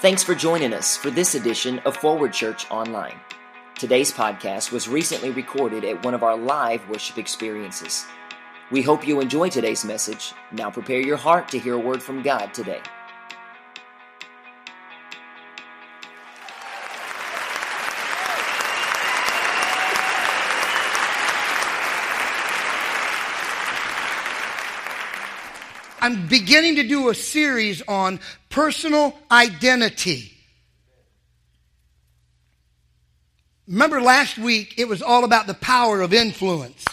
Thanks for joining us for this edition of Forward Church Online. Today's podcast was recently recorded at one of our live worship experiences. We hope you enjoy today's message. Now prepare your heart to hear a word from God today. I'm beginning to do a series on personal identity. Remember last week, it was all about the power of influence.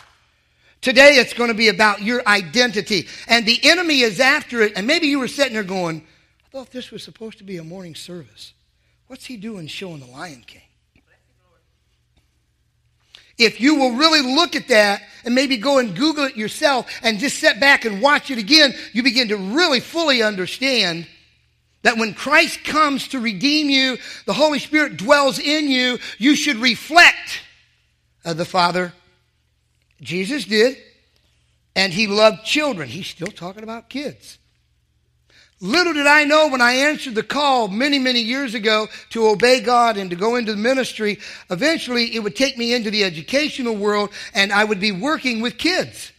Today, it's going to be about your identity. And the enemy is after it. And maybe you were sitting there going, I thought this was supposed to be a morning service. What's he doing showing the Lion King? If you will really look at that and maybe go and Google it yourself and just sit back and watch it again, you begin to really fully understand that when Christ comes to redeem you, the Holy Spirit dwells in you, you should reflect uh, the Father. Jesus did, and he loved children. He's still talking about kids. Little did I know when I answered the call many, many years ago to obey God and to go into the ministry, eventually it would take me into the educational world and I would be working with kids.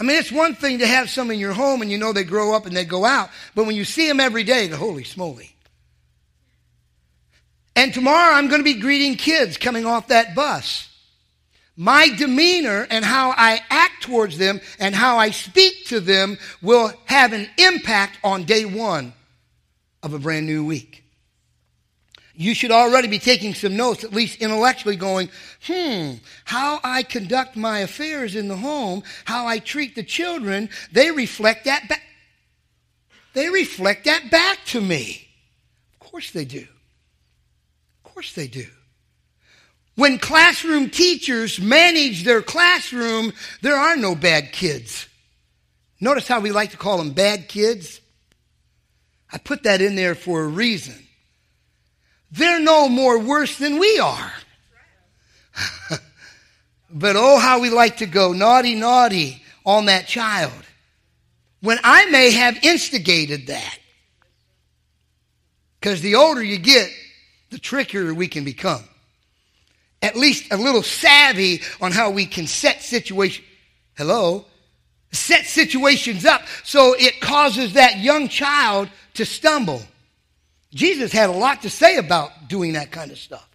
I mean, it's one thing to have some in your home and you know they grow up and they go out, but when you see them every day, the holy smoly. And tomorrow I'm going to be greeting kids coming off that bus my demeanor and how I act towards them and how I speak to them will have an impact on day one of a brand new week. You should already be taking some notes, at least intellectually, going, hmm, how I conduct my affairs in the home, how I treat the children, they reflect that back. They reflect that back to me. Of course they do. Of course they do. When classroom teachers manage their classroom, there are no bad kids. Notice how we like to call them bad kids? I put that in there for a reason. They're no more worse than we are. but oh, how we like to go naughty, naughty on that child. When I may have instigated that. Because the older you get, the trickier we can become at least a little savvy on how we can set situations. Hello? Set situations up so it causes that young child to stumble. Jesus had a lot to say about doing that kind of stuff.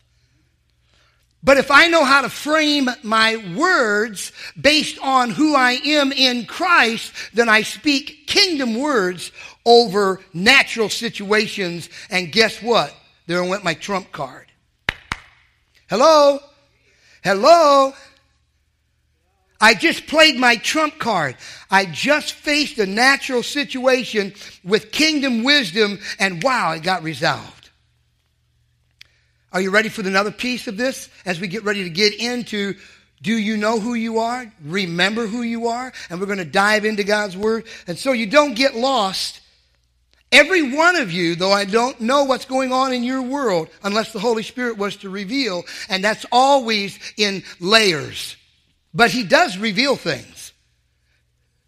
But if I know how to frame my words based on who I am in Christ, then I speak kingdom words over natural situations. And guess what? There went my trump card. Hello? Hello? I just played my trump card. I just faced a natural situation with kingdom wisdom, and wow, it got resolved. Are you ready for another piece of this as we get ready to get into do you know who you are? Remember who you are? And we're going to dive into God's Word. And so you don't get lost Every one of you, though I don't know what's going on in your world unless the Holy Spirit was to reveal, and that's always in layers. But He does reveal things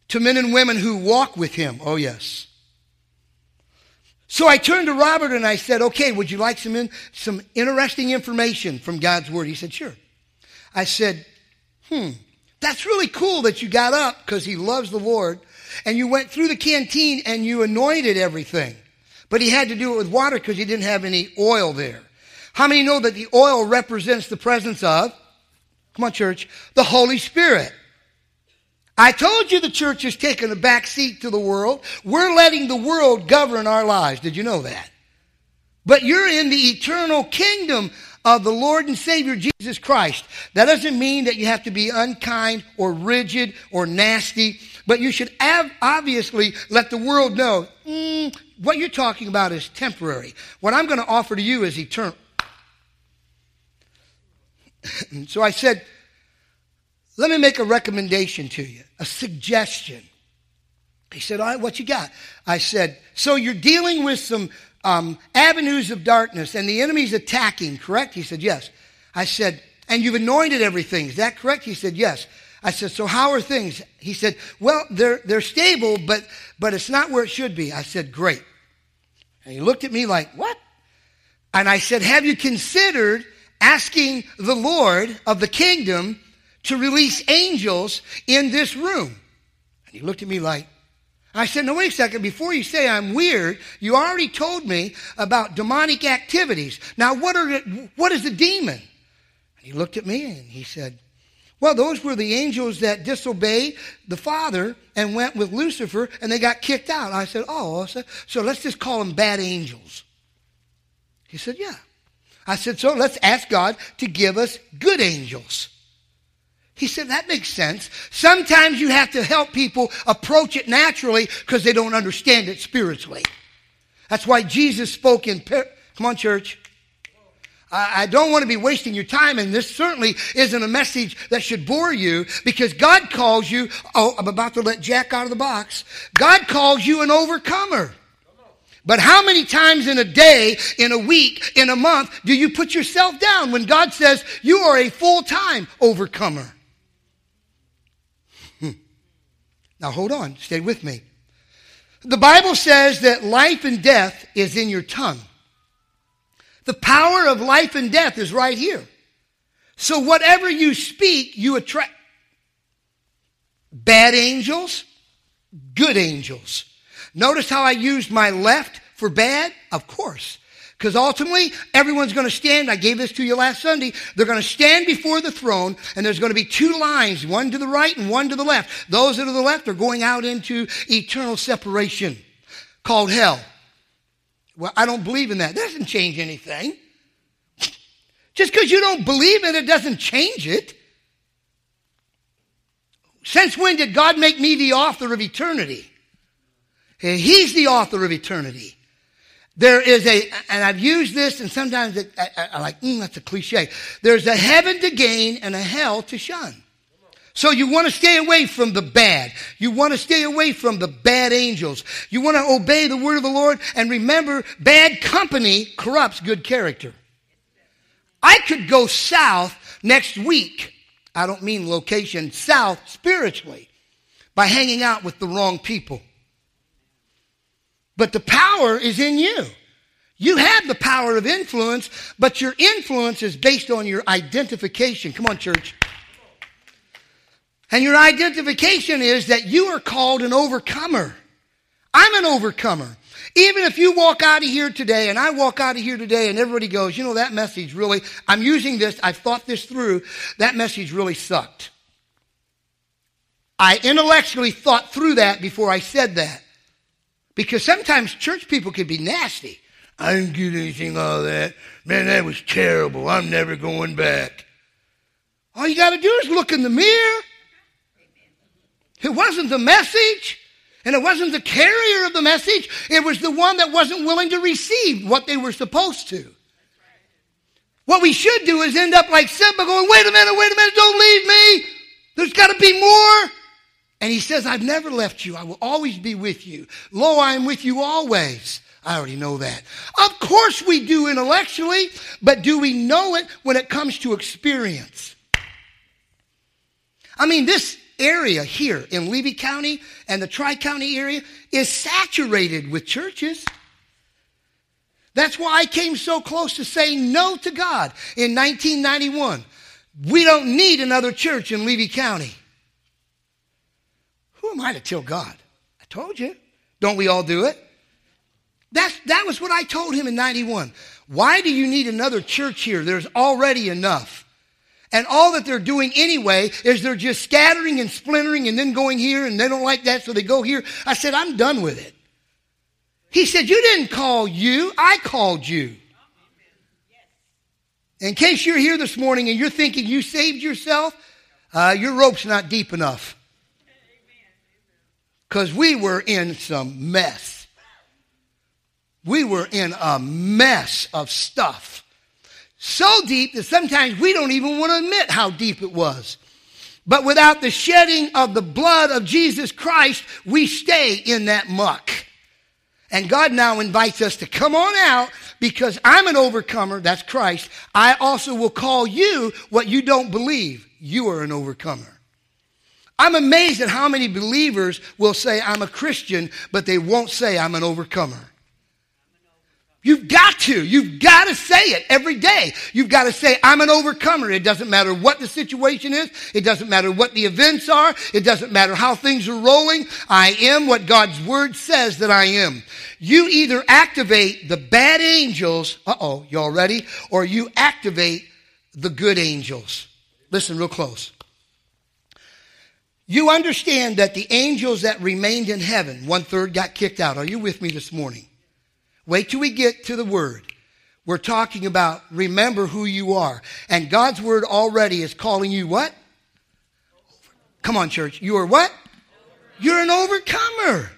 to men and women who walk with Him. Oh, yes. So I turned to Robert and I said, okay, would you like some, in, some interesting information from God's Word? He said, sure. I said, hmm, that's really cool that you got up because he loves the Lord and you went through the canteen and you anointed everything. But he had to do it with water because he didn't have any oil there. How many know that the oil represents the presence of, come on church, the Holy Spirit? I told you the church is taking a back seat to the world. We're letting the world govern our lives. Did you know that? But you're in the eternal kingdom of the Lord and Savior Jesus Christ. That doesn't mean that you have to be unkind or rigid or nasty. But you should have obviously let the world know mm, what you're talking about is temporary. What I'm going to offer to you is eternal. so I said, let me make a recommendation to you, a suggestion. He said, All right, what you got? I said, So you're dealing with some um, avenues of darkness and the enemy's attacking, correct? He said, Yes. I said, And you've anointed everything. Is that correct? He said, Yes. I said, so how are things? He said, well, they're, they're stable, but, but it's not where it should be. I said, great. And he looked at me like, What? And I said, Have you considered asking the Lord of the kingdom to release angels in this room? And he looked at me like, I said, no, wait a second. Before you say I'm weird, you already told me about demonic activities. Now, what, are the, what is a demon? And he looked at me and he said, well, those were the angels that disobeyed the Father and went with Lucifer and they got kicked out. I said, oh, so let's just call them bad angels. He said, yeah. I said, so let's ask God to give us good angels. He said, that makes sense. Sometimes you have to help people approach it naturally because they don't understand it spiritually. That's why Jesus spoke in, par- come on, church. I, I don't want to be wasting your time, and this certainly isn't a message that should bore you because God calls you, oh, I'm about to let Jack out of the box. God calls you an overcomer. But how many times in a day, in a week, in a month do you put yourself down when God says you are a full time overcomer? Now hold on, stay with me. The Bible says that life and death is in your tongue. The power of life and death is right here. So whatever you speak, you attract bad angels, good angels. Notice how I used my left for bad? Of course. Because ultimately, everyone's going to stand. I gave this to you last Sunday. They're going to stand before the throne, and there's going to be two lines, one to the right and one to the left. Those that are the left are going out into eternal separation called hell. Well, I don't believe in that. That doesn't change anything. Just because you don't believe it, it doesn't change it. Since when did God make me the author of eternity? He's the author of eternity. There is a, and I've used this, and sometimes it, I, I like, mm, that's a cliche. There's a heaven to gain and a hell to shun. So you want to stay away from the bad. You want to stay away from the bad angels. You want to obey the word of the Lord and remember bad company corrupts good character. I could go south next week. I don't mean location, south spiritually by hanging out with the wrong people. But the power is in you. You have the power of influence, but your influence is based on your identification. Come on, church. And your identification is that you are called an overcomer. I'm an overcomer. Even if you walk out of here today and I walk out of here today and everybody goes, you know, that message really, I'm using this, I've thought this through, that message really sucked. I intellectually thought through that before I said that. Because sometimes church people can be nasty. I didn't get anything out of that. Man, that was terrible. I'm never going back. All you got to do is look in the mirror. It wasn't the message, and it wasn't the carrier of the message. It was the one that wasn't willing to receive what they were supposed to. What we should do is end up like Simba going, wait a minute, wait a minute, don't leave me. There's got to be more. And he says, I've never left you. I will always be with you. Lo, I am with you always. I already know that. Of course we do intellectually, but do we know it when it comes to experience? I mean, this area here in Levy County and the Tri County area is saturated with churches. That's why I came so close to saying no to God in 1991. We don't need another church in Levy County. Who am I to tell God? I told you. Don't we all do it? That's, that was what I told him in 91. Why do you need another church here? There's already enough. And all that they're doing anyway is they're just scattering and splintering and then going here and they don't like that, so they go here. I said, I'm done with it. He said, You didn't call you, I called you. In case you're here this morning and you're thinking you saved yourself, uh, your rope's not deep enough because we were in some mess. We were in a mess of stuff. So deep that sometimes we don't even want to admit how deep it was. But without the shedding of the blood of Jesus Christ, we stay in that muck. And God now invites us to come on out because I'm an overcomer. That's Christ. I also will call you what you don't believe. You are an overcomer. I'm amazed at how many believers will say, I'm a Christian, but they won't say, I'm an overcomer. You've got to. You've got to say it every day. You've got to say, I'm an overcomer. It doesn't matter what the situation is. It doesn't matter what the events are. It doesn't matter how things are rolling. I am what God's word says that I am. You either activate the bad angels, uh-oh, y'all ready? Or you activate the good angels. Listen real close. You understand that the angels that remained in heaven, one third got kicked out. Are you with me this morning? Wait till we get to the word. We're talking about remember who you are. And God's word already is calling you what? Come on, church. You are what? You're an overcomer.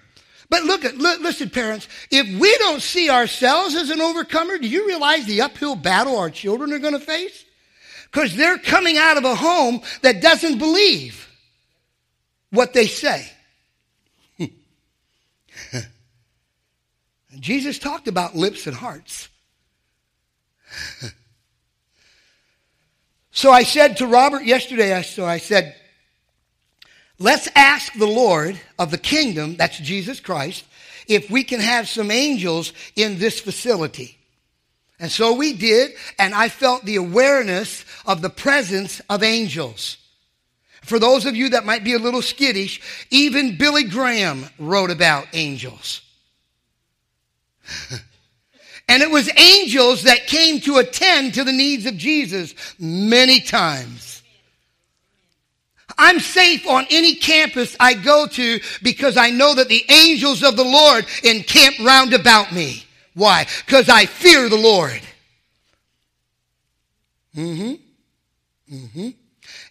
But look at, look, listen, parents, if we don't see ourselves as an overcomer, do you realize the uphill battle our children are going to face? Because they're coming out of a home that doesn't believe what they say. Jesus talked about lips and hearts. so I said to Robert yesterday, so I said, let's ask the Lord of the kingdom, that's Jesus Christ, if we can have some angels in this facility. And so we did, and I felt the awareness of the presence of angels. For those of you that might be a little skittish, even Billy Graham wrote about angels. and it was angels that came to attend to the needs of Jesus many times. I'm safe on any campus I go to because I know that the angels of the Lord encamp round about me. Why? Because I fear the Lord. Mm-hmm. Mm-hmm.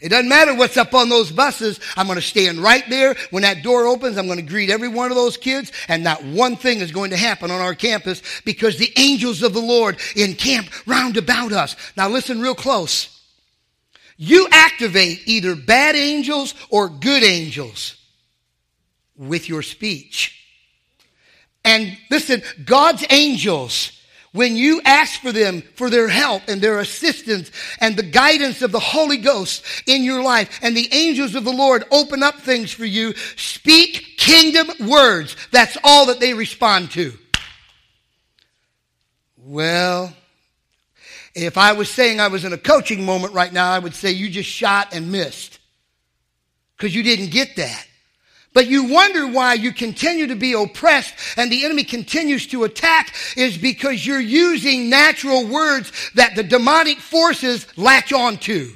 It doesn't matter what's up on those buses. I'm going to stand right there. When that door opens, I'm going to greet every one of those kids, and not one thing is going to happen on our campus because the angels of the Lord encamp round about us. Now listen real close. You activate either bad angels or good angels with your speech. And listen, God's angels when you ask for them for their help and their assistance and the guidance of the Holy Ghost in your life and the angels of the Lord open up things for you, speak kingdom words. That's all that they respond to. Well, if I was saying I was in a coaching moment right now, I would say you just shot and missed because you didn't get that. But you wonder why you continue to be oppressed and the enemy continues to attack is because you're using natural words that the demonic forces latch onto.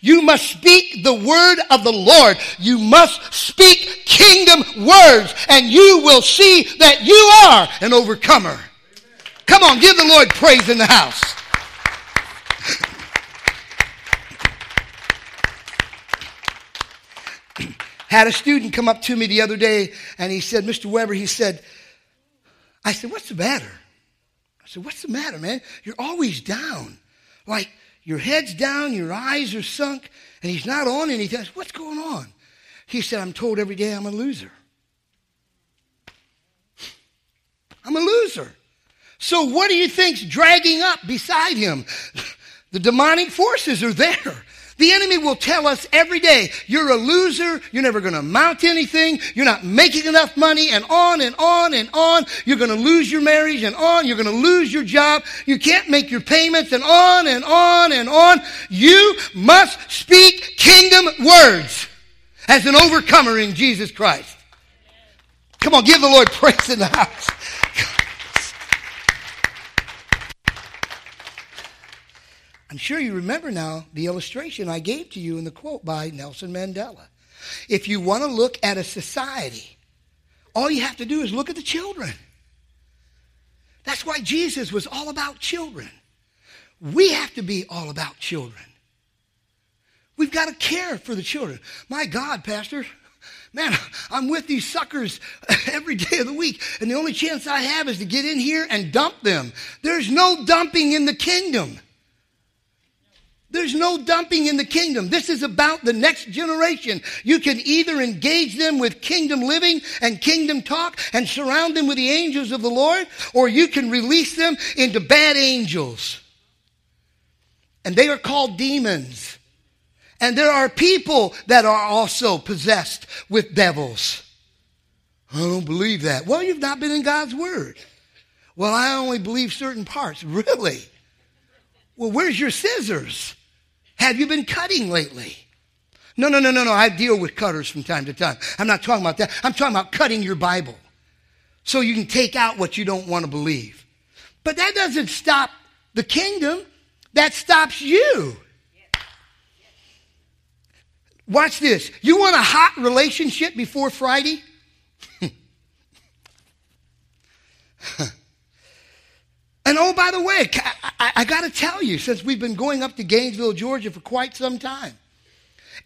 You must speak the word of the Lord. You must speak kingdom words and you will see that you are an overcomer. Come on, give the Lord praise in the house. Had a student come up to me the other day and he said, Mr. Weber, he said, I said, what's the matter? I said, what's the matter, man? You're always down. Like your head's down, your eyes are sunk, and he's not on anything. I said, what's going on? He said, I'm told every day I'm a loser. I'm a loser. So what do you think's dragging up beside him? The demonic forces are there. The enemy will tell us every day, you're a loser, you're never going to amount to anything, you're not making enough money, and on and on and on. You're going to lose your marriage, and on. You're going to lose your job. You can't make your payments, and on and on and on. You must speak kingdom words as an overcomer in Jesus Christ. Come on, give the Lord praise in the house. I'm sure you remember now the illustration I gave to you in the quote by Nelson Mandela. If you want to look at a society, all you have to do is look at the children. That's why Jesus was all about children. We have to be all about children. We've got to care for the children. My God, Pastor, man, I'm with these suckers every day of the week, and the only chance I have is to get in here and dump them. There's no dumping in the kingdom. There's no dumping in the kingdom. This is about the next generation. You can either engage them with kingdom living and kingdom talk and surround them with the angels of the Lord, or you can release them into bad angels. And they are called demons. And there are people that are also possessed with devils. I don't believe that. Well, you've not been in God's Word. Well, I only believe certain parts. Really? Well, where's your scissors? Have you been cutting lately? No, no, no, no, no. I deal with cutters from time to time. I'm not talking about that. I'm talking about cutting your Bible so you can take out what you don't want to believe. But that doesn't stop the kingdom, that stops you. Watch this. You want a hot relationship before Friday? and oh, by the way, I, I, I got to tell you, since we've been going up to Gainesville, Georgia for quite some time,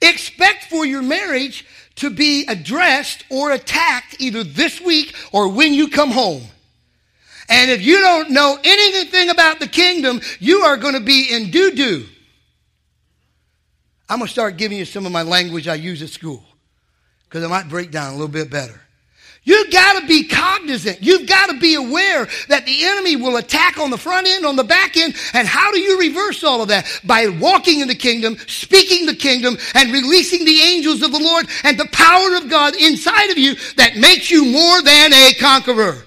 expect for your marriage to be addressed or attacked either this week or when you come home. And if you don't know anything about the kingdom, you are going to be in doo doo. I'm going to start giving you some of my language I use at school because it might break down a little bit better. You've got to be cognizant. You've got to be aware that the enemy will attack on the front end, on the back end. And how do you reverse all of that? By walking in the kingdom, speaking the kingdom, and releasing the angels of the Lord and the power of God inside of you that makes you more than a conqueror.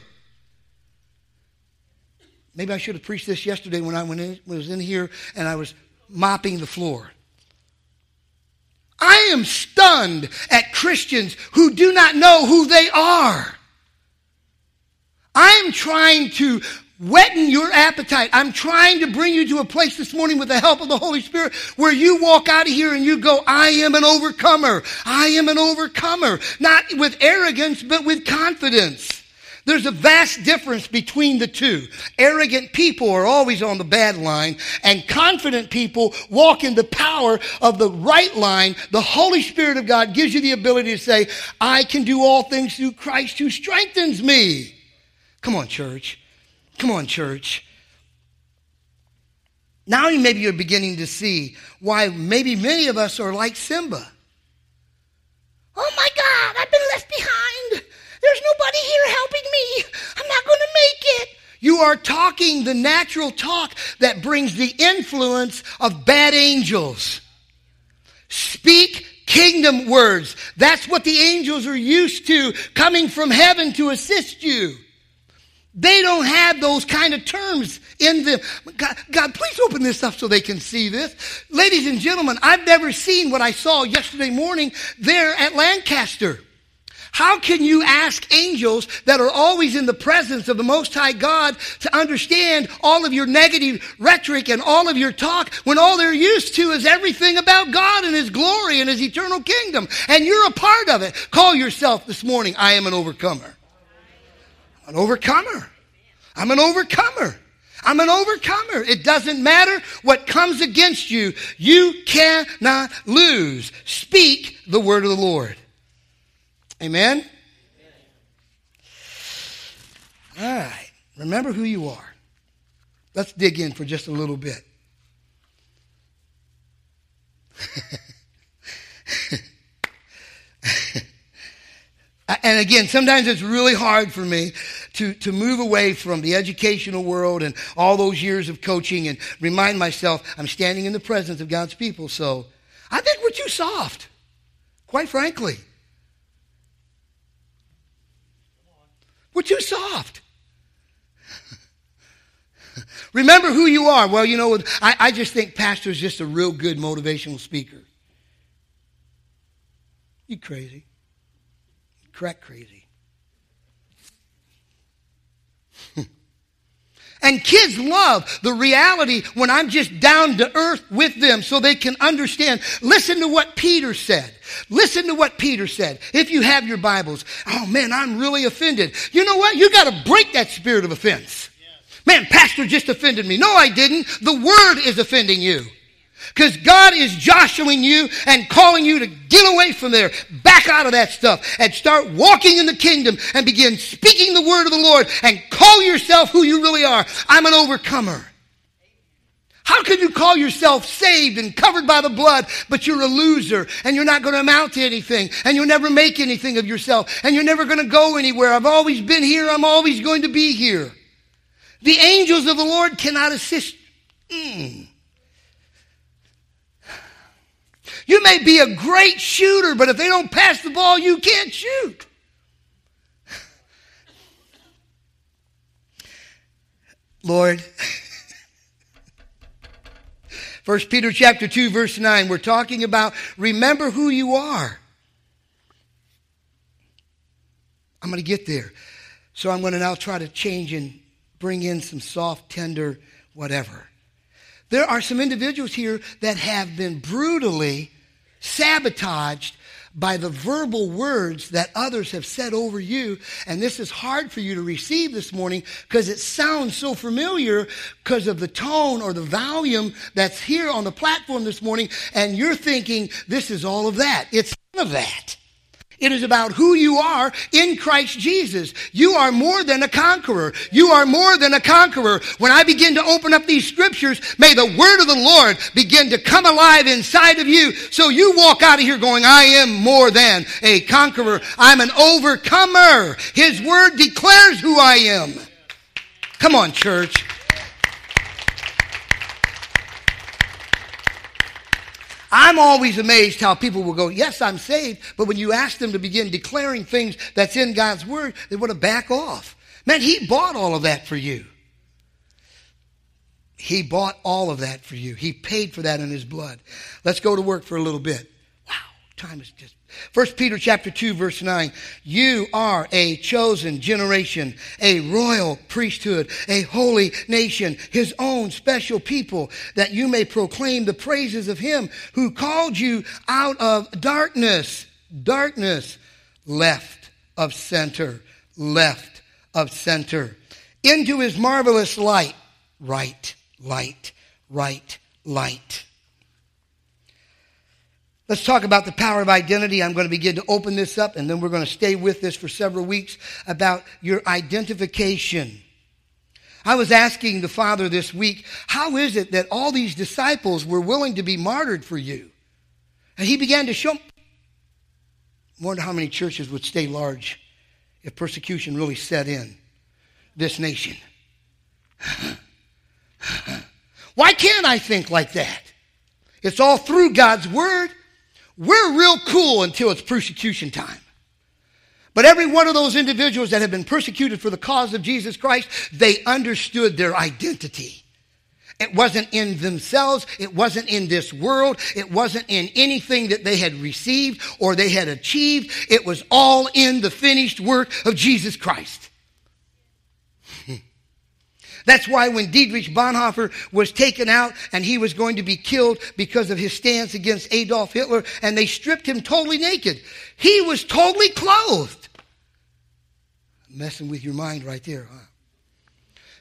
Maybe I should have preached this yesterday when I was in here and I was mopping the floor. I am stunned at Christians who do not know who they are. I'm trying to whetten your appetite. I'm trying to bring you to a place this morning with the help of the Holy Spirit where you walk out of here and you go, I am an overcomer. I am an overcomer. Not with arrogance, but with confidence. There's a vast difference between the two. Arrogant people are always on the bad line, and confident people walk in the power of the right line. The Holy Spirit of God gives you the ability to say, I can do all things through Christ who strengthens me. Come on, church. Come on, church. Now maybe you're beginning to see why maybe many of us are like Simba. Oh my God, I've been left behind. There's nobody here helping me. I'm not going to make it. You are talking the natural talk that brings the influence of bad angels. Speak kingdom words. That's what the angels are used to coming from heaven to assist you. They don't have those kind of terms in them. God, God, please open this up so they can see this. Ladies and gentlemen, I've never seen what I saw yesterday morning there at Lancaster. How can you ask angels that are always in the presence of the Most High God to understand all of your negative rhetoric and all of your talk when all they're used to is everything about God and His glory and His eternal kingdom? And you're a part of it. Call yourself this morning, I am an overcomer. An overcomer. I'm an overcomer. I'm an overcomer. It doesn't matter what comes against you. You cannot lose. Speak the word of the Lord. Amen? All right. Remember who you are. Let's dig in for just a little bit. and again, sometimes it's really hard for me to, to move away from the educational world and all those years of coaching and remind myself I'm standing in the presence of God's people. So I think we're too soft, quite frankly. We're too soft. Remember who you are. Well, you know, I, I just think pastor is just a real good motivational speaker. You crazy. Crack crazy. And kids love the reality when I'm just down to earth with them so they can understand. Listen to what Peter said. Listen to what Peter said. If you have your Bibles, oh man, I'm really offended. You know what? You got to break that spirit of offense. Man, pastor just offended me. No, I didn't. The word is offending you. Because God is jostling you and calling you to get away from there, back out of that stuff, and start walking in the kingdom and begin speaking the word of the Lord and call yourself who you really are. I'm an overcomer. How can you call yourself saved and covered by the blood, but you're a loser and you're not going to amount to anything and you'll never make anything of yourself and you're never going to go anywhere? I've always been here. I'm always going to be here. The angels of the Lord cannot assist. Mm. You may be a great shooter, but if they don't pass the ball, you can't shoot. Lord, First Peter chapter 2 verse 9, we're talking about remember who you are. I'm going to get there. So I'm going to now try to change and bring in some soft, tender, whatever. There are some individuals here that have been brutally sabotaged by the verbal words that others have said over you. And this is hard for you to receive this morning because it sounds so familiar because of the tone or the volume that's here on the platform this morning. And you're thinking this is all of that. It's none of that. It is about who you are in Christ Jesus. You are more than a conqueror. You are more than a conqueror. When I begin to open up these scriptures, may the word of the Lord begin to come alive inside of you. So you walk out of here going, I am more than a conqueror. I'm an overcomer. His word declares who I am. Come on, church. I'm always amazed how people will go, Yes, I'm saved, but when you ask them to begin declaring things that's in God's Word, they want to back off. Man, He bought all of that for you. He bought all of that for you. He paid for that in His blood. Let's go to work for a little bit. Wow, time is just First Peter chapter 2 verse 9. You are a chosen generation, a royal priesthood, a holy nation, his own special people, that you may proclaim the praises of him who called you out of darkness, darkness, left of center, left of center, into his marvelous light, right, light, right, light. Let's talk about the power of identity. I'm going to begin to open this up and then we're going to stay with this for several weeks about your identification. I was asking the Father this week, how is it that all these disciples were willing to be martyred for you? And he began to show. Wonder how many churches would stay large if persecution really set in this nation. Why can't I think like that? It's all through God's Word. We're real cool until it's persecution time. But every one of those individuals that have been persecuted for the cause of Jesus Christ, they understood their identity. It wasn't in themselves. It wasn't in this world. It wasn't in anything that they had received or they had achieved. It was all in the finished work of Jesus Christ. That's why when Dietrich Bonhoeffer was taken out and he was going to be killed because of his stance against Adolf Hitler and they stripped him totally naked, he was totally clothed. Messing with your mind right there, huh?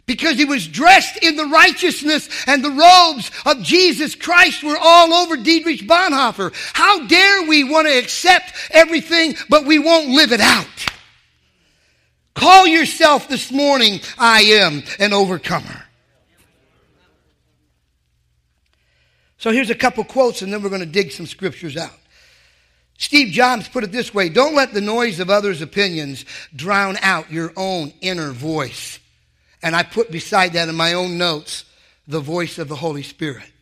Because he was dressed in the righteousness and the robes of Jesus Christ were all over Dietrich Bonhoeffer. How dare we want to accept everything, but we won't live it out? Call yourself this morning, I am an overcomer. So here's a couple quotes, and then we're going to dig some scriptures out. Steve Jobs put it this way Don't let the noise of others' opinions drown out your own inner voice. And I put beside that in my own notes the voice of the Holy Spirit.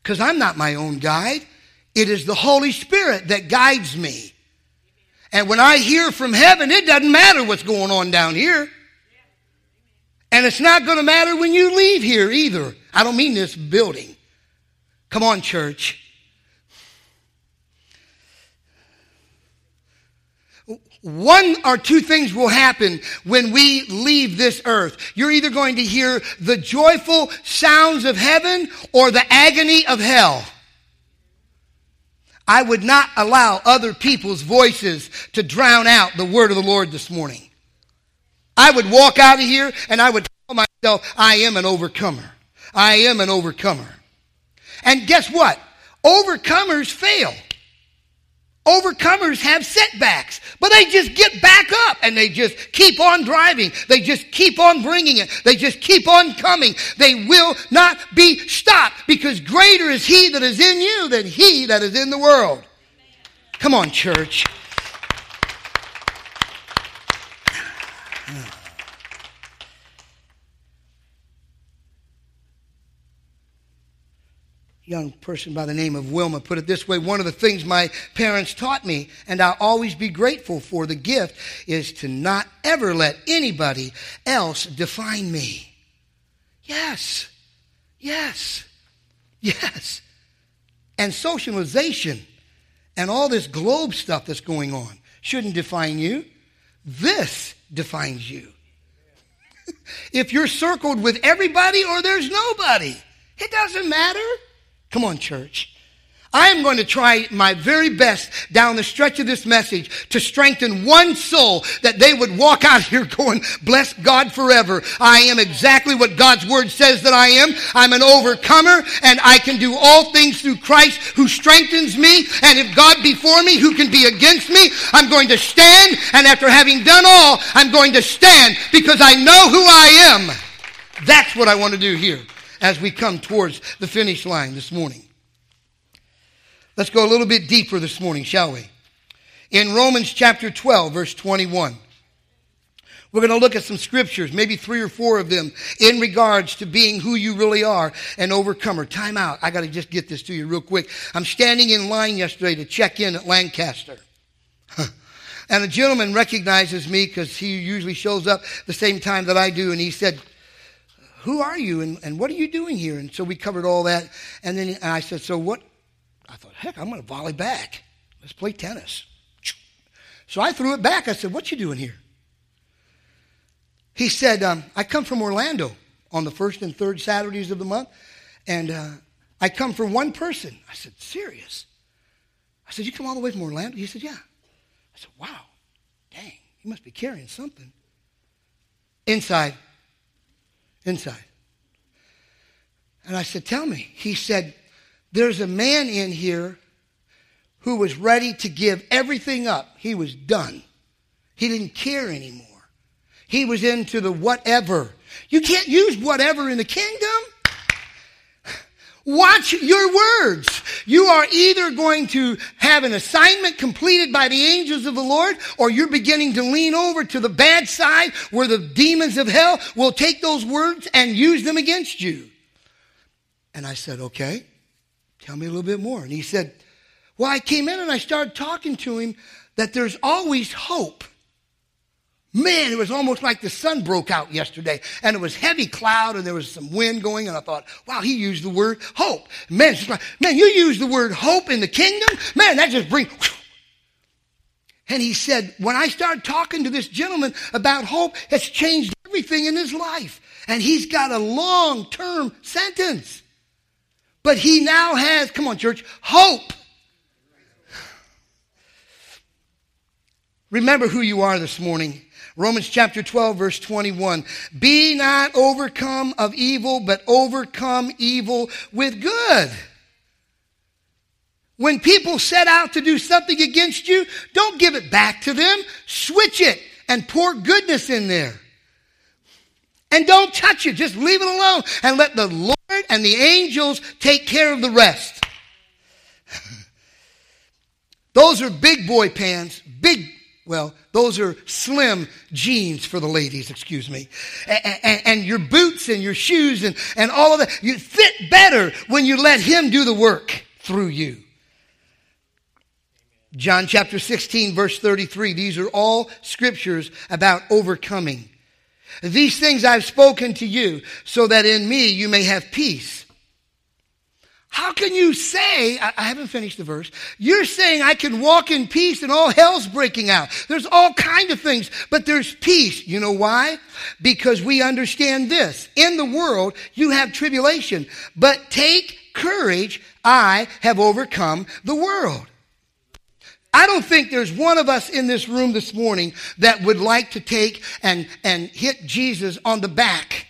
Because I'm not my own guide, it is the Holy Spirit that guides me. And when I hear from heaven, it doesn't matter what's going on down here. And it's not going to matter when you leave here either. I don't mean this building. Come on, church. One or two things will happen when we leave this earth. You're either going to hear the joyful sounds of heaven or the agony of hell. I would not allow other people's voices to drown out the word of the Lord this morning. I would walk out of here and I would tell myself, I am an overcomer. I am an overcomer. And guess what? Overcomers fail. Overcomers have setbacks, but they just get back up and they just keep on driving. They just keep on bringing it. They just keep on coming. They will not be stopped because greater is He that is in you than He that is in the world. Come on, church. Young person by the name of Wilma put it this way one of the things my parents taught me, and I'll always be grateful for the gift, is to not ever let anybody else define me. Yes, yes, yes. And socialization and all this globe stuff that's going on shouldn't define you. This defines you. if you're circled with everybody or there's nobody, it doesn't matter. Come on, church. I am going to try my very best down the stretch of this message to strengthen one soul that they would walk out here going, bless God forever. I am exactly what God's word says that I am. I'm an overcomer and I can do all things through Christ who strengthens me. And if God be for me, who can be against me? I'm going to stand and after having done all, I'm going to stand because I know who I am. That's what I want to do here as we come towards the finish line this morning. Let's go a little bit deeper this morning, shall we? In Romans chapter 12, verse 21. We're going to look at some scriptures, maybe three or four of them, in regards to being who you really are, an overcomer. Time out. I got to just get this to you real quick. I'm standing in line yesterday to check in at Lancaster. and a gentleman recognizes me because he usually shows up the same time that I do. And he said, Who are you? And, and what are you doing here? And so we covered all that. And then I said, So what, I thought, heck, I'm going to volley back. Let's play tennis. So I threw it back. I said, What you doing here? He said, um, I come from Orlando on the first and third Saturdays of the month, and uh, I come for one person. I said, Serious? I said, You come all the way from Orlando? He said, Yeah. I said, Wow, dang, you must be carrying something. Inside. Inside. And I said, Tell me. He said, there's a man in here who was ready to give everything up. He was done. He didn't care anymore. He was into the whatever. You can't use whatever in the kingdom. Watch your words. You are either going to have an assignment completed by the angels of the Lord, or you're beginning to lean over to the bad side where the demons of hell will take those words and use them against you. And I said, okay. Tell me a little bit more. And he said, Well, I came in and I started talking to him that there's always hope. Man, it was almost like the sun broke out yesterday and it was heavy cloud and there was some wind going and I thought, wow, he used the word hope. Man, it's just like, man, you use the word hope in the kingdom? Man, that just brings. And he said, when I started talking to this gentleman about hope, it's changed everything in his life. And he's got a long term sentence. But he now has, come on, church, hope. Remember who you are this morning. Romans chapter 12, verse 21. Be not overcome of evil, but overcome evil with good. When people set out to do something against you, don't give it back to them. Switch it and pour goodness in there. And don't touch it. Just leave it alone and let the Lord and the angels take care of the rest. those are big boy pants, big, well, those are slim jeans for the ladies, excuse me. And, and, and, your boots and your shoes and, and all of that, you fit better when you let Him do the work through you. John chapter 16, verse 33. These are all scriptures about overcoming. These things I've spoken to you so that in me you may have peace. How can you say, I haven't finished the verse, you're saying I can walk in peace and all hell's breaking out. There's all kind of things, but there's peace. You know why? Because we understand this. In the world, you have tribulation, but take courage. I have overcome the world. I don't think there's one of us in this room this morning that would like to take and, and hit Jesus on the back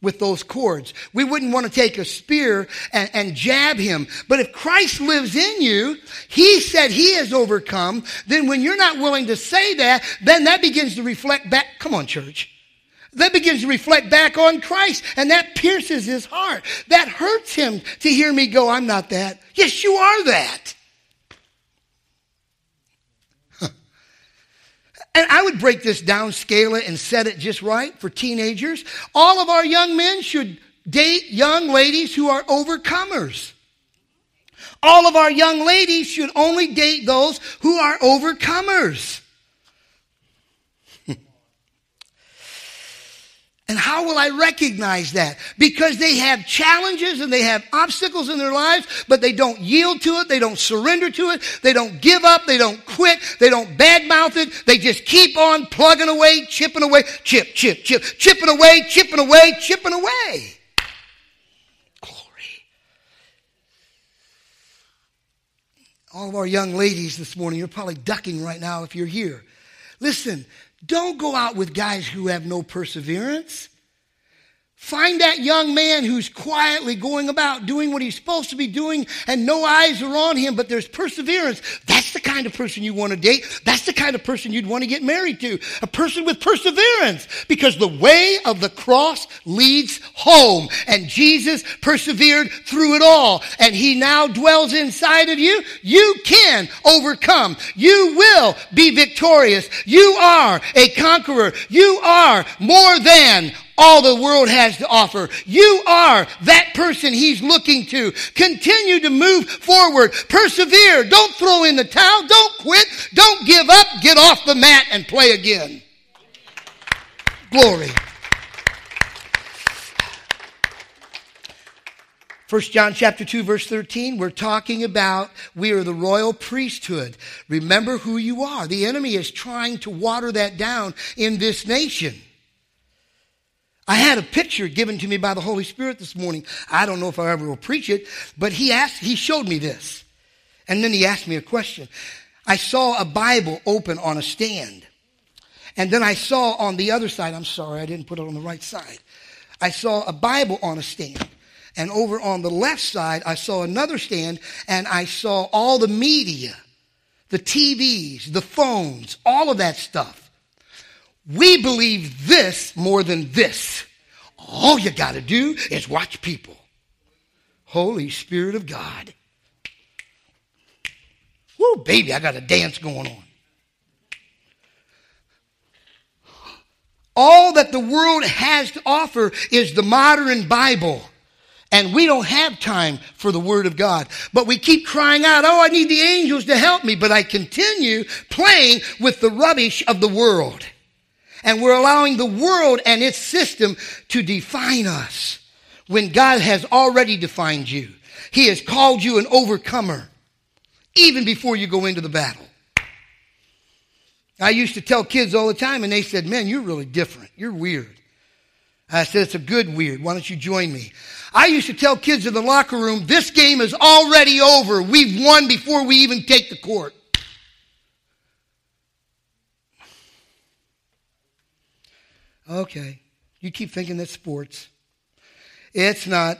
with those cords. We wouldn't want to take a spear and, and jab him. But if Christ lives in you, he said he has overcome, then when you're not willing to say that, then that begins to reflect back. Come on, church. That begins to reflect back on Christ, and that pierces his heart. That hurts him to hear me go, I'm not that. Yes, you are that. And I would break this down, scale it, and set it just right for teenagers. All of our young men should date young ladies who are overcomers. All of our young ladies should only date those who are overcomers. And how will I recognize that? Because they have challenges and they have obstacles in their lives, but they don't yield to it. They don't surrender to it. They don't give up. They don't quit. They don't badmouth it. They just keep on plugging away, chipping away, chip, chip, chip, chipping away, chipping away, chipping away. Glory. All of our young ladies this morning, you're probably ducking right now if you're here. Listen, don't go out with guys who have no perseverance. Find that young man who's quietly going about doing what he's supposed to be doing and no eyes are on him, but there's perseverance. That's the kind of person you want to date. That's the kind of person you'd want to get married to. A person with perseverance because the way of the cross leads home and Jesus persevered through it all and he now dwells inside of you. You can overcome. You will be victorious. You are a conqueror. You are more than all the world has to offer. You are that person he's looking to. Continue to move forward. Persevere. Don't throw in the towel. Don't quit. Don't give up. Get off the mat and play again. Glory. 1 John chapter 2 verse 13, we're talking about we are the royal priesthood. Remember who you are. The enemy is trying to water that down in this nation. I had a picture given to me by the Holy Spirit this morning. I don't know if I ever will preach it, but he asked, he showed me this. And then he asked me a question. I saw a Bible open on a stand. And then I saw on the other side, I'm sorry, I didn't put it on the right side. I saw a Bible on a stand. And over on the left side, I saw another stand and I saw all the media, the TVs, the phones, all of that stuff. We believe this more than this. All you got to do is watch people. Holy Spirit of God. Whoa, baby, I got a dance going on. All that the world has to offer is the modern Bible. And we don't have time for the Word of God. But we keep crying out, oh, I need the angels to help me. But I continue playing with the rubbish of the world. And we're allowing the world and its system to define us when God has already defined you. He has called you an overcomer even before you go into the battle. I used to tell kids all the time, and they said, Man, you're really different. You're weird. I said, It's a good weird. Why don't you join me? I used to tell kids in the locker room, This game is already over. We've won before we even take the court. Okay. You keep thinking that's sports. It's not.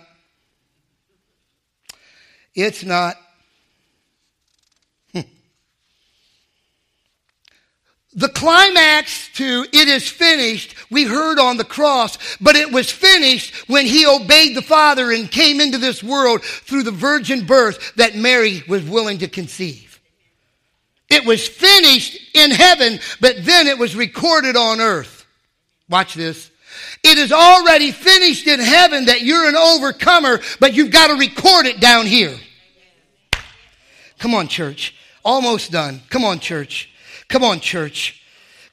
It's not. Hmm. The climax to it is finished, we heard on the cross, but it was finished when he obeyed the Father and came into this world through the virgin birth that Mary was willing to conceive. It was finished in heaven, but then it was recorded on earth. Watch this. It is already finished in heaven that you're an overcomer, but you've got to record it down here. Come on, church. Almost done. Come on, church. Come on, church.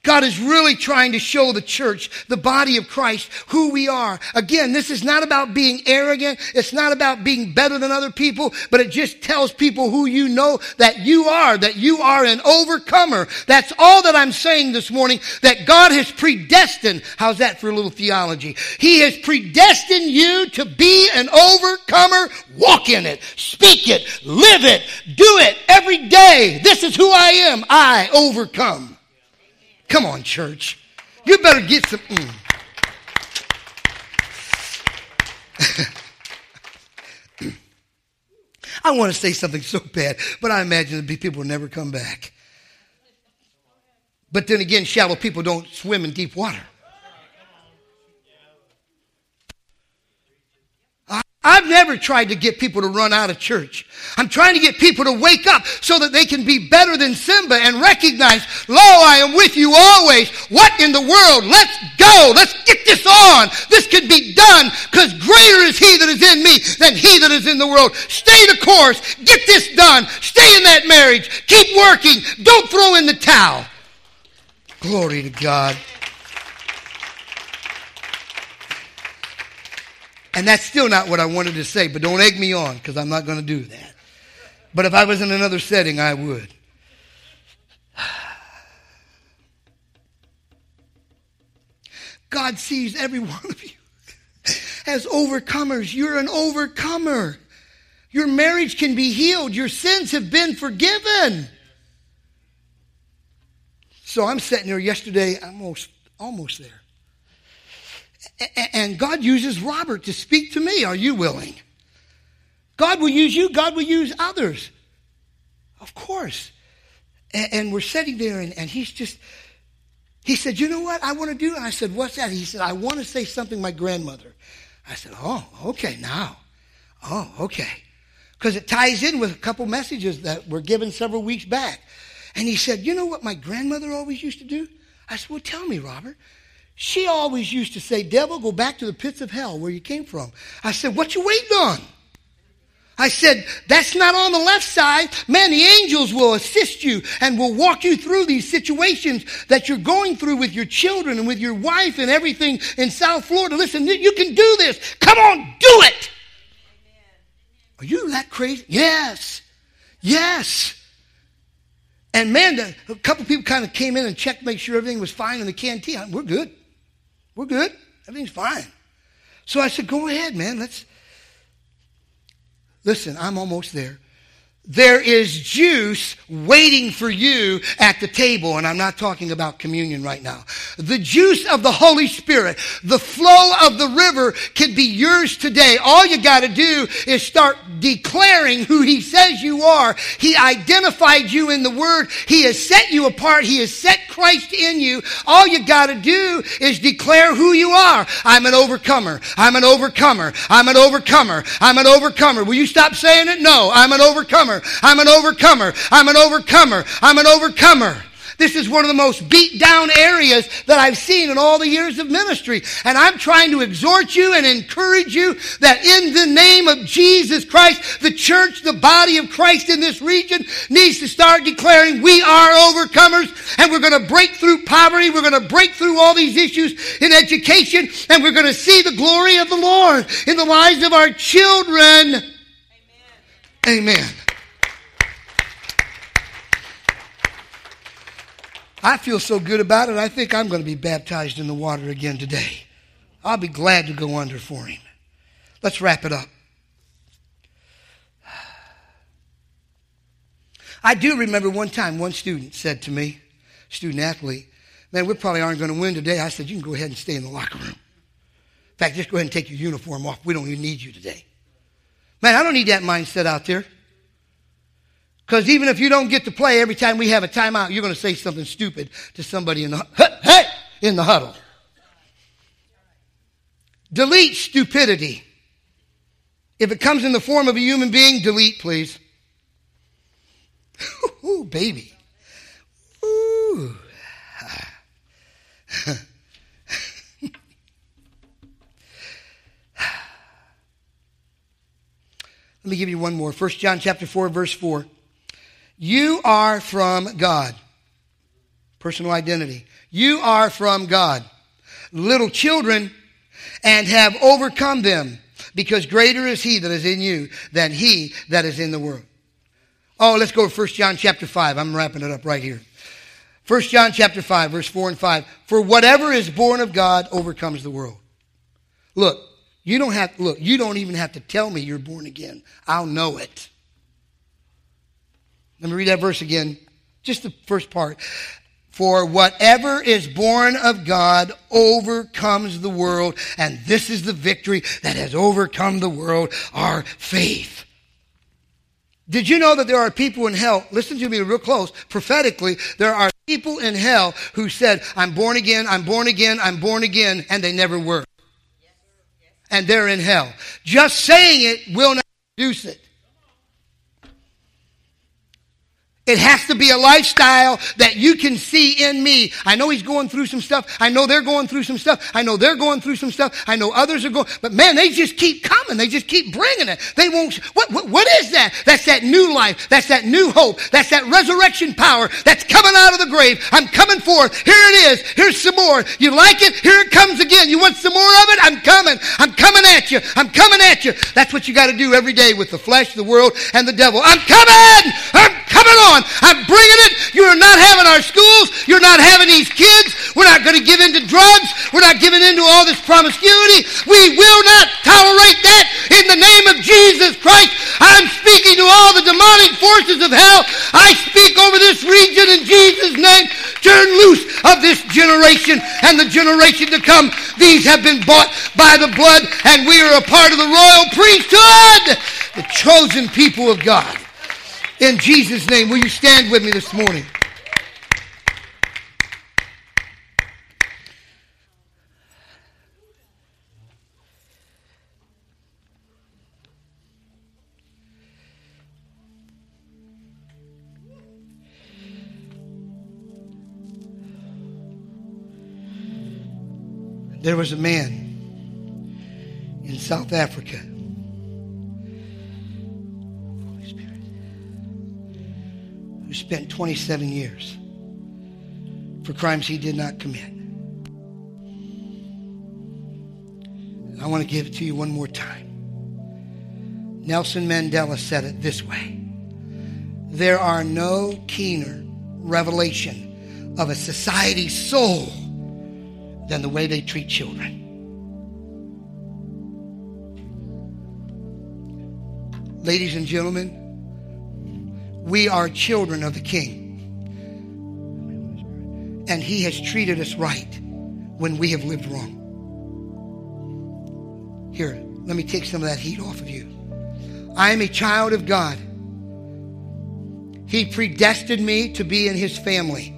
God is really trying to show the church, the body of Christ, who we are. Again, this is not about being arrogant. It's not about being better than other people, but it just tells people who you know that you are, that you are an overcomer. That's all that I'm saying this morning, that God has predestined. How's that for a little theology? He has predestined you to be an overcomer. Walk in it. Speak it. Live it. Do it every day. This is who I am. I overcome. Come on, church. You better get some. Mm. I want to say something so bad, but I imagine that people will never come back. But then again, shallow people don't swim in deep water. I've never tried to get people to run out of church. I'm trying to get people to wake up so that they can be better than Simba and recognize, Lo, I am with you always. What in the world? Let's go. Let's get this on. This could be done because greater is he that is in me than he that is in the world. Stay the course. Get this done. Stay in that marriage. Keep working. Don't throw in the towel. Glory to God. And that's still not what I wanted to say, but don't egg me on because I'm not going to do that. But if I was in another setting, I would. God sees every one of you as overcomers. You're an overcomer. Your marriage can be healed. Your sins have been forgiven. So I'm sitting there yesterday, almost, almost there. And God uses Robert to speak to me. Are you willing? God will use you, God will use others. Of course. And, we're sitting there, and, he's just, he said, You know what I want to do? And I said, What's that? He said, I want to say something my grandmother. I said, Oh, okay, now. Oh, okay. Because it ties in with a couple messages that were given several weeks back. And he said, You know what my grandmother always used to do? I said, Well, tell me, Robert. She always used to say, Devil, go back to the pits of hell where you came from. I said, What you waiting on? I said, That's not on the left side. Man, the angels will assist you and will walk you through these situations that you're going through with your children and with your wife and everything in South Florida. Listen, you can do this. Come on, do it. Are you that crazy? Yes. Yes. And man, a couple people kind of came in and checked, make sure everything was fine in the canteen. We're good. We're good. Everything's fine. So I said, go ahead, man. Let's listen. I'm almost there. There is juice waiting for you at the table, and I'm not talking about communion right now. The juice of the Holy Spirit, the flow of the river can be yours today. All you got to do is start declaring who He says you are. He identified you in the Word. He has set you apart. He has set Christ in you. All you got to do is declare who you are. I'm an overcomer. I'm an overcomer. I'm an overcomer. I'm an overcomer. Will you stop saying it? No, I'm an overcomer overcomer. I'm an overcomer. I'm an overcomer. I'm an overcomer. This is one of the most beat down areas that I've seen in all the years of ministry. And I'm trying to exhort you and encourage you that in the name of Jesus Christ, the church, the body of Christ in this region needs to start declaring we are overcomers and we're going to break through poverty. We're going to break through all these issues in education and we're going to see the glory of the Lord in the lives of our children. Amen. Amen. I feel so good about it, I think I'm going to be baptized in the water again today. I'll be glad to go under for him. Let's wrap it up. I do remember one time one student said to me, student athlete, man, we probably aren't going to win today. I said, you can go ahead and stay in the locker room. In fact, just go ahead and take your uniform off. We don't even need you today. Man, I don't need that mindset out there. Because even if you don't get to play every time we have a timeout, you're going to say something stupid to somebody in the hey in the huddle. Delete stupidity. If it comes in the form of a human being, delete, please. Ooh, baby. Ooh. Let me give you one more. 1 John chapter 4, verse 4. You are from God. Personal identity. You are from God. Little children and have overcome them because greater is he that is in you than he that is in the world. Oh, let's go to 1 John chapter 5. I'm wrapping it up right here. 1 John chapter 5, verse 4 and 5. For whatever is born of God overcomes the world. Look, you don't have, look, you don't even have to tell me you're born again. I'll know it. Let me read that verse again, just the first part. For whatever is born of God overcomes the world, and this is the victory that has overcome the world, our faith. Did you know that there are people in hell? Listen to me real close. Prophetically, there are people in hell who said, I'm born again, I'm born again, I'm born again, and they never were. and they're in hell. Just saying it will not produce it. It has to be a lifestyle that you can see in me. I know he's going through some stuff. I know they're going through some stuff. I know they're going through some stuff. I know others are going, but man, they just keep coming. They just keep bringing it. They won't, what, what, what is that? That's that new life. That's that new hope. That's that resurrection power that's coming out of the grave. I'm coming forth. Here it is. Here's some more. You like it? Here it comes again. You want some more of it? I'm coming. I'm coming at you. I'm coming at you. That's what you got to do every day with the flesh, the world, and the devil. I'm coming. I'm coming on on. I'm bringing it. You're not having our schools. You're not having these kids. We're not going to give in to drugs. We're not giving in to all this promiscuity. We will not tolerate that in the name of Jesus Christ. I'm speaking to all the demonic forces of hell. I speak over this region in Jesus' name. Turn loose of this generation and the generation to come. These have been bought by the blood, and we are a part of the royal priesthood, the chosen people of God. In Jesus' name, will you stand with me this morning? There was a man in South Africa spent 27 years for crimes he did not commit. I want to give it to you one more time. Nelson Mandela said it this way There are no keener revelation of a society's soul than the way they treat children. Ladies and gentlemen, we are children of the King. And He has treated us right when we have lived wrong. Here, let me take some of that heat off of you. I am a child of God. He predestined me to be in His family.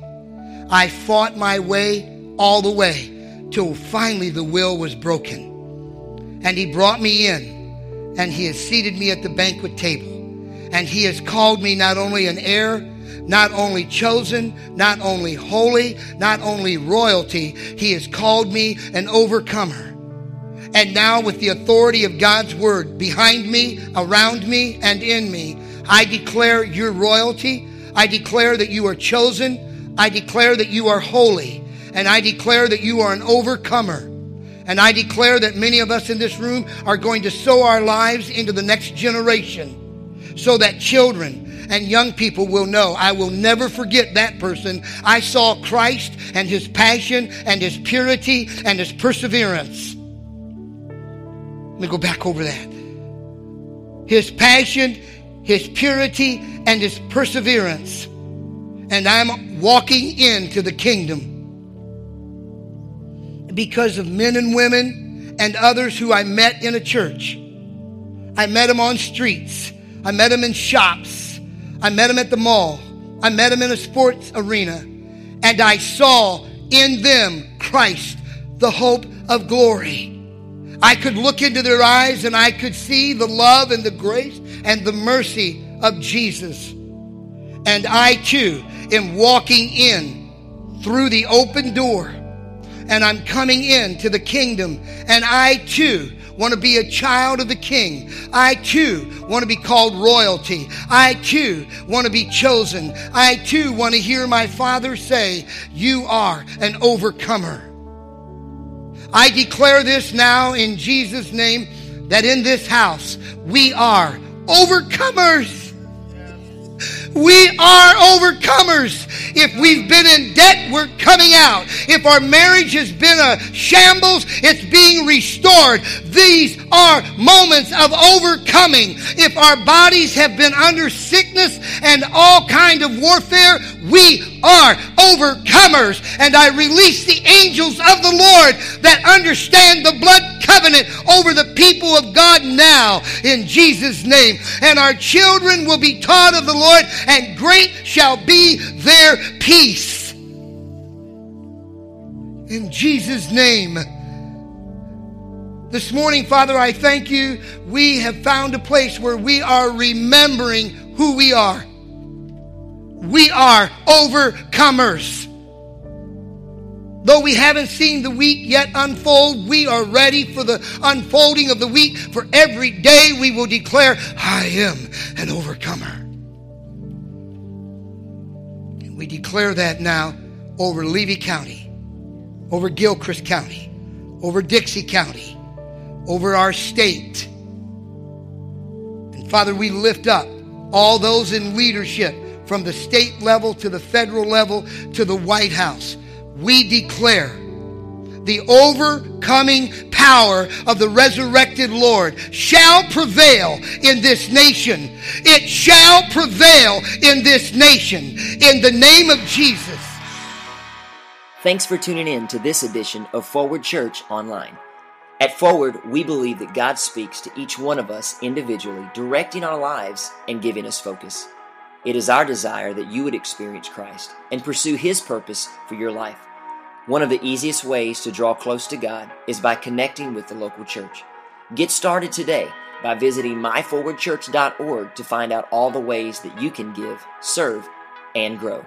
I fought my way all the way till finally the will was broken. And He brought me in and He has seated me at the banquet table. And he has called me not only an heir, not only chosen, not only holy, not only royalty, he has called me an overcomer. And now, with the authority of God's word behind me, around me, and in me, I declare your royalty. I declare that you are chosen. I declare that you are holy. And I declare that you are an overcomer. And I declare that many of us in this room are going to sow our lives into the next generation so that children and young people will know. I will never forget that person. I saw Christ and his passion and his purity and his perseverance. Let me go back over that. His passion, his purity, and his perseverance. And I'm walking into the kingdom because of men and women and others who I met in a church. I met them on streets. I met him in shops. I met him at the mall. I met him in a sports arena. And I saw in them Christ, the hope of glory. I could look into their eyes and I could see the love and the grace and the mercy of Jesus. And I too am walking in through the open door and I'm coming into the kingdom. And I too want to be a child of the King. I too want to be called royalty. I too want to be chosen. I too want to hear my Father say, You are an overcomer. I declare this now in Jesus' name that in this house we are overcomers. We are overcomers. If we've been in debt, we're coming out. If our marriage has been a shambles, it's being restored. These are moments of overcoming. If our bodies have been under sickness and all kind of warfare, we are overcomers. And I release the angels of the Lord that understand the blood covenant over the people of God now in Jesus' name. And our children will be taught of the Lord, and great shall be their peace. In Jesus' name. This morning, Father, I thank you. We have found a place where we are remembering who we are. We are overcomers. Though we haven't seen the week yet unfold, we are ready for the unfolding of the week. For every day we will declare, I am an overcomer. We declare that now over Levy County, over Gilchrist County, over Dixie County, over our state. And Father, we lift up all those in leadership from the state level to the federal level to the White House we declare the overcoming power of the resurrected Lord shall prevail in this nation. It shall prevail in this nation in the name of Jesus. Thanks for tuning in to this edition of Forward Church Online. At Forward, we believe that God speaks to each one of us individually, directing our lives and giving us focus. It is our desire that you would experience Christ and pursue His purpose for your life. One of the easiest ways to draw close to God is by connecting with the local church. Get started today by visiting myforwardchurch.org to find out all the ways that you can give, serve, and grow.